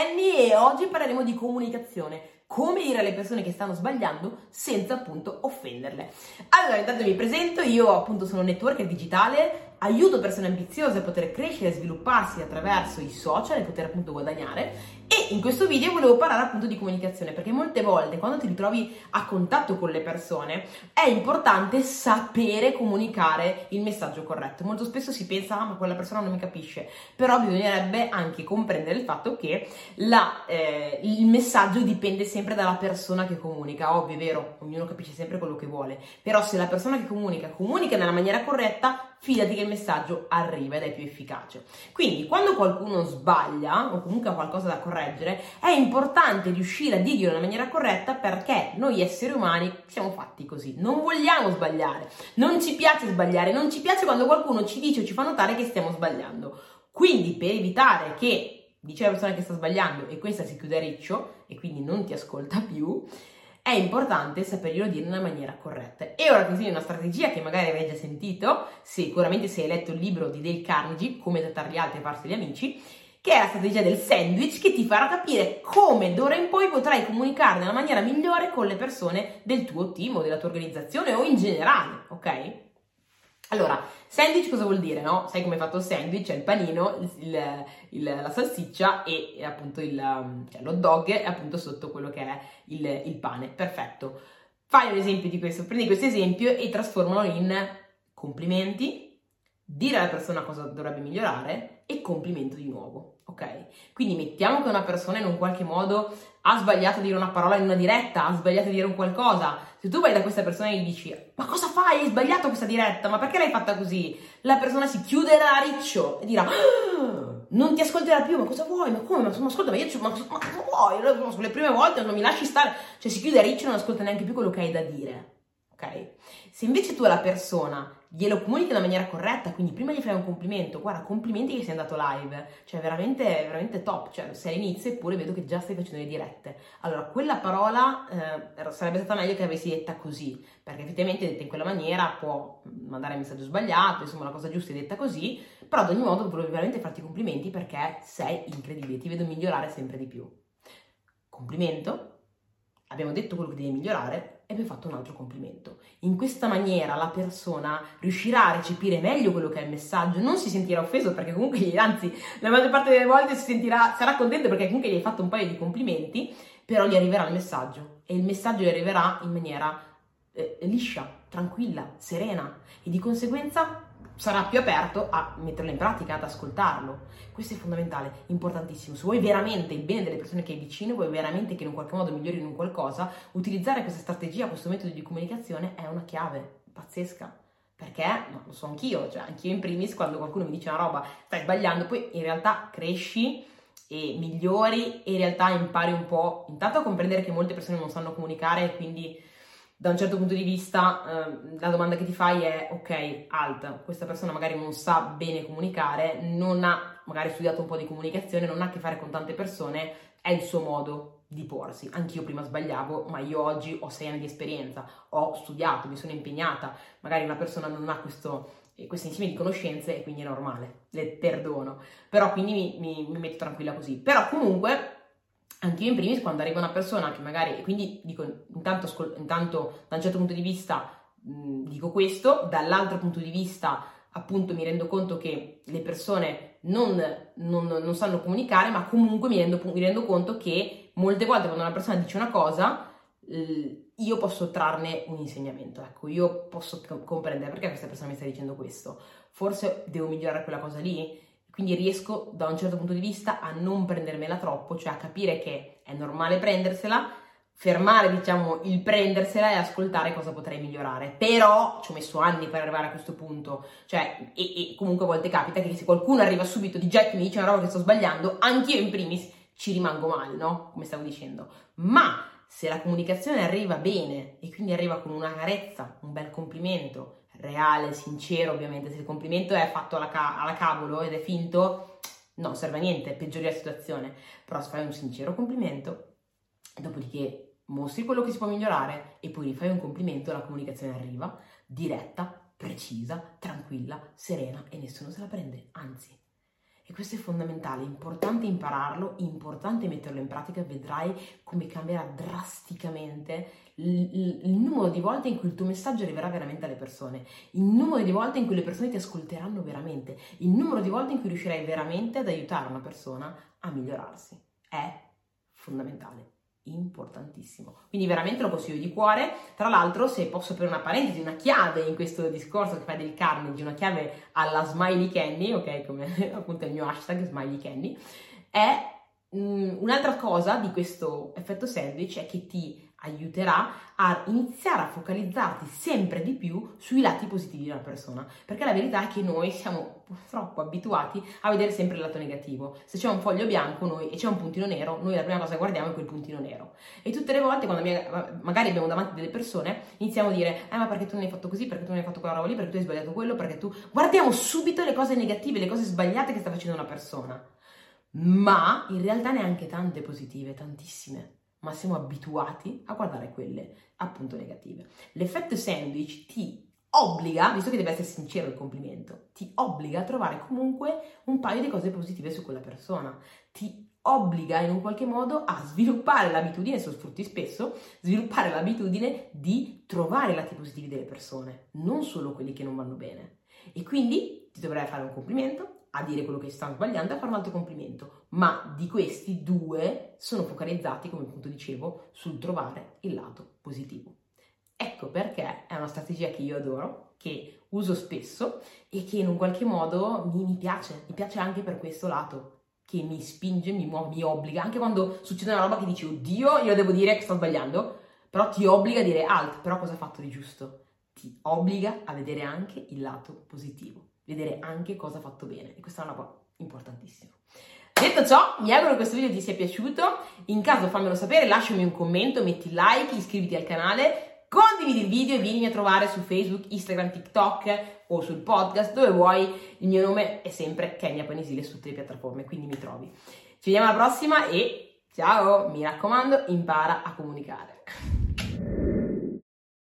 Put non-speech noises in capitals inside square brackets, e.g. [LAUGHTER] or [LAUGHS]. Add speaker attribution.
Speaker 1: Annie e oggi parleremo di comunicazione. Come dire alle persone che stanno sbagliando senza appunto offenderle. Allora, intanto mi presento, io appunto sono networker digitale, aiuto persone ambiziose a poter crescere e svilupparsi attraverso i social e poter appunto guadagnare e in questo video volevo parlare appunto di comunicazione perché molte volte quando ti ritrovi a contatto con le persone è importante sapere comunicare il messaggio corretto. Molto spesso si pensa ah ma quella persona non mi capisce, però bisognerebbe anche comprendere il fatto che la, eh, il messaggio dipende sempre dalla persona che comunica. Ovvio, è vero, ognuno capisce sempre quello che vuole, però se la persona che comunica comunica nella maniera corretta fidati che il messaggio arriva ed è più efficace. Quindi, quando qualcuno sbaglia o comunque ha qualcosa da correggere, è importante riuscire a dirglielo nella maniera corretta perché noi esseri umani siamo fatti così, non vogliamo sbagliare, non ci piace sbagliare, non ci piace quando qualcuno ci dice o ci fa notare che stiamo sbagliando. Quindi, per evitare che dice la persona che sta sbagliando e questa si chiude a riccio e quindi non ti ascolta più, è importante saperglielo dire nella maniera corretta. E ora così una strategia che magari avrai già sentito, sicuramente se hai letto il libro di Dale Carnegie, Come trattare gli altri e farsi gli amici, che è la strategia del sandwich che ti farà capire come d'ora in poi potrai comunicare nella maniera migliore con le persone del tuo team o della tua organizzazione o in generale, ok? Allora, sandwich cosa vuol dire, no? Sai come è fatto il sandwich? È il panino, il, il, la salsiccia e, e appunto il, um, cioè l'hot dog e appunto sotto quello che è il, il pane. Perfetto. Fai un esempio di questo, prendi questo esempio e trasformalo in complimenti, dire alla persona cosa dovrebbe migliorare e complimento di nuovo, ok? Quindi mettiamo che una persona in un qualche modo ha sbagliato a dire una parola in una diretta, ha sbagliato a dire un qualcosa. Se tu vai da questa persona e gli dici "Ma cosa fai? Hai sbagliato questa diretta, ma perché l'hai fatta così?" La persona si chiuderà a riccio e dirà ah, non ti ascolterà più, ma cosa vuoi? Ma come? Ma, ma ascolta, ma io ma, ma cosa vuoi? Sulle prime volte non mi lasci stare, cioè si chiude a riccio e non ascolta neanche più quello che hai da dire ok? Se invece tu alla persona glielo comunichi nella maniera corretta, quindi prima gli fai un complimento, guarda, complimenti che sei andato live, cioè veramente, veramente top, cioè sei all'inizio eppure vedo che già stai facendo le dirette. Allora, quella parola eh, sarebbe stata meglio che avessi detta così, perché effettivamente detta in quella maniera può mandare il messaggio sbagliato, insomma la cosa giusta è detta così, però ad ogni modo volevo veramente farti complimenti perché sei incredibile, ti vedo migliorare sempre di più. Complimento, abbiamo detto quello che devi migliorare, e ha fatto un altro complimento. In questa maniera la persona riuscirà a recepire meglio quello che è il messaggio, non si sentirà offeso perché comunque, anzi, la maggior parte delle volte si sentirà, sarà contento perché comunque gli hai fatto un paio di complimenti, però gli arriverà il messaggio. E il messaggio gli arriverà in maniera eh, liscia, tranquilla, serena. E di conseguenza sarà più aperto a metterlo in pratica, ad ascoltarlo. Questo è fondamentale, importantissimo. Se vuoi veramente il bene delle persone che hai vicino, vuoi veramente che in un qualche modo migliorino in qualcosa, utilizzare questa strategia, questo metodo di comunicazione è una chiave pazzesca. Perché, no, lo so anch'io, cioè anch'io in primis quando qualcuno mi dice una roba, stai sbagliando, poi in realtà cresci e migliori e in realtà impari un po', intanto a comprendere che molte persone non sanno comunicare e quindi da un certo punto di vista eh, la domanda che ti fai è ok, alt, questa persona magari non sa bene comunicare, non ha magari studiato un po' di comunicazione, non ha a che fare con tante persone, è il suo modo di porsi. Anch'io prima sbagliavo, ma io oggi ho sei anni di esperienza, ho studiato, mi sono impegnata, magari una persona non ha questo, eh, questo insieme di conoscenze e quindi è normale, le perdono. Però quindi mi, mi, mi metto tranquilla così. Però comunque anche io in primis quando arriva una persona che magari, quindi dico, intanto, intanto da un certo punto di vista mh, dico questo, dall'altro punto di vista appunto mi rendo conto che le persone non, non, non sanno comunicare, ma comunque mi rendo, mi rendo, conto che molte volte quando una persona dice una cosa, io posso trarne un insegnamento, ecco, io posso comprendere perché questa persona mi sta dicendo questo, forse devo migliorare quella cosa lì, quindi riesco da un certo punto di vista a non prendermela troppo, cioè a capire che è normale prendersela, fermare diciamo il prendersela e ascoltare cosa potrei migliorare. Però ci ho messo anni per arrivare a questo punto, cioè e, e comunque a volte capita che se qualcuno arriva subito di getto e mi dice una roba che sto sbagliando, anch'io in primis ci rimango male, no? Come stavo dicendo. Ma se la comunicazione arriva bene e quindi arriva con una carezza, un bel complimento, reale, sincero ovviamente, se il complimento è fatto alla, ca- alla cavolo ed è finto, non serve a niente, peggiori la situazione, però se fai un sincero complimento, dopodiché mostri quello che si può migliorare e poi fai un complimento, la comunicazione arriva, diretta, precisa, tranquilla, serena e nessuno se la prende, anzi. E questo è fondamentale, importante impararlo, importante metterlo in pratica, vedrai come cambierà drasticamente il, il, numero di volte in cui il tuo messaggio arriverà veramente alle persone, il numero di volte in cui le persone ti ascolteranno veramente, il numero di volte in cui riuscirai veramente ad aiutare una persona a migliorarsi. È fondamentale importantissimo. Quindi veramente lo consiglio di cuore. Tra l'altro, se posso per una parentesi, una chiave in questo discorso che fa del Carnage, una chiave alla Smiley Kenny, ok, come [LAUGHS] appunto il mio hashtag Smiley Kenny, è mh, mm, un'altra cosa di questo effetto sandwich è che ti aiuterà a iniziare a focalizzarti sempre di più sui lati positivi una persona, perché la verità è che noi siamo purtroppo abituati a vedere sempre il lato negativo. Se c'è un foglio bianco noi, e c'è un puntino nero, noi la prima cosa che guardiamo è quel puntino nero. E tutte le volte quando magari abbiamo davanti delle persone, iniziamo a dire "Eh, ma perché tu non hai fatto così? Perché tu non hai fatto quella roba lì? Perché tu hai sbagliato quello? Perché tu guardiamo subito le cose negative, le cose sbagliate che sta facendo una persona. Ma in realtà neanche tante positive, tantissime ma siamo abituati a guardare quelle appunto negative. L'effetto sandwich ti obbliga, visto che deve essere sincero il complimento, ti obbliga a trovare comunque un paio di cose positive su quella persona, ti obbliga in un qualche modo a sviluppare l'abitudine, se lo sfrutti spesso, sviluppare l'abitudine di trovare i lati positivi delle persone, non solo quelli che non vanno bene. E quindi ti dovrai fare un complimento, a dire quello che stanno sbagliando e a fare un altro complimento, ma di questi due sono focalizzati, come appunto dicevo, sul trovare il lato positivo. Ecco perché è una strategia che io adoro, che uso spesso e che in un qualche modo mi, mi piace, mi piace anche per questo lato, che mi spinge, mi muove, mi obbliga, anche quando succede una roba che dici, oddio, io devo dire che sto sbagliando, però ti obbliga a dire alt, però cosa ha fatto di giusto? Ti obbliga a vedere anche il lato positivo vedere anche cosa ha fatto bene e questa è una cosa importantissima. Detto ciò, mi auguro che questo video ti sia piaciuto, in caso fammelo sapere, lasciami un commento, metti like, iscriviti al canale, condividi il video e vienimi a trovare su Facebook, Instagram, TikTok o sul podcast dove vuoi, il mio nome è sempre Kenya Panisile su tutte le piattaforme, quindi mi trovi. Ci vediamo alla prossima e ciao, mi raccomando, impara a comunicare.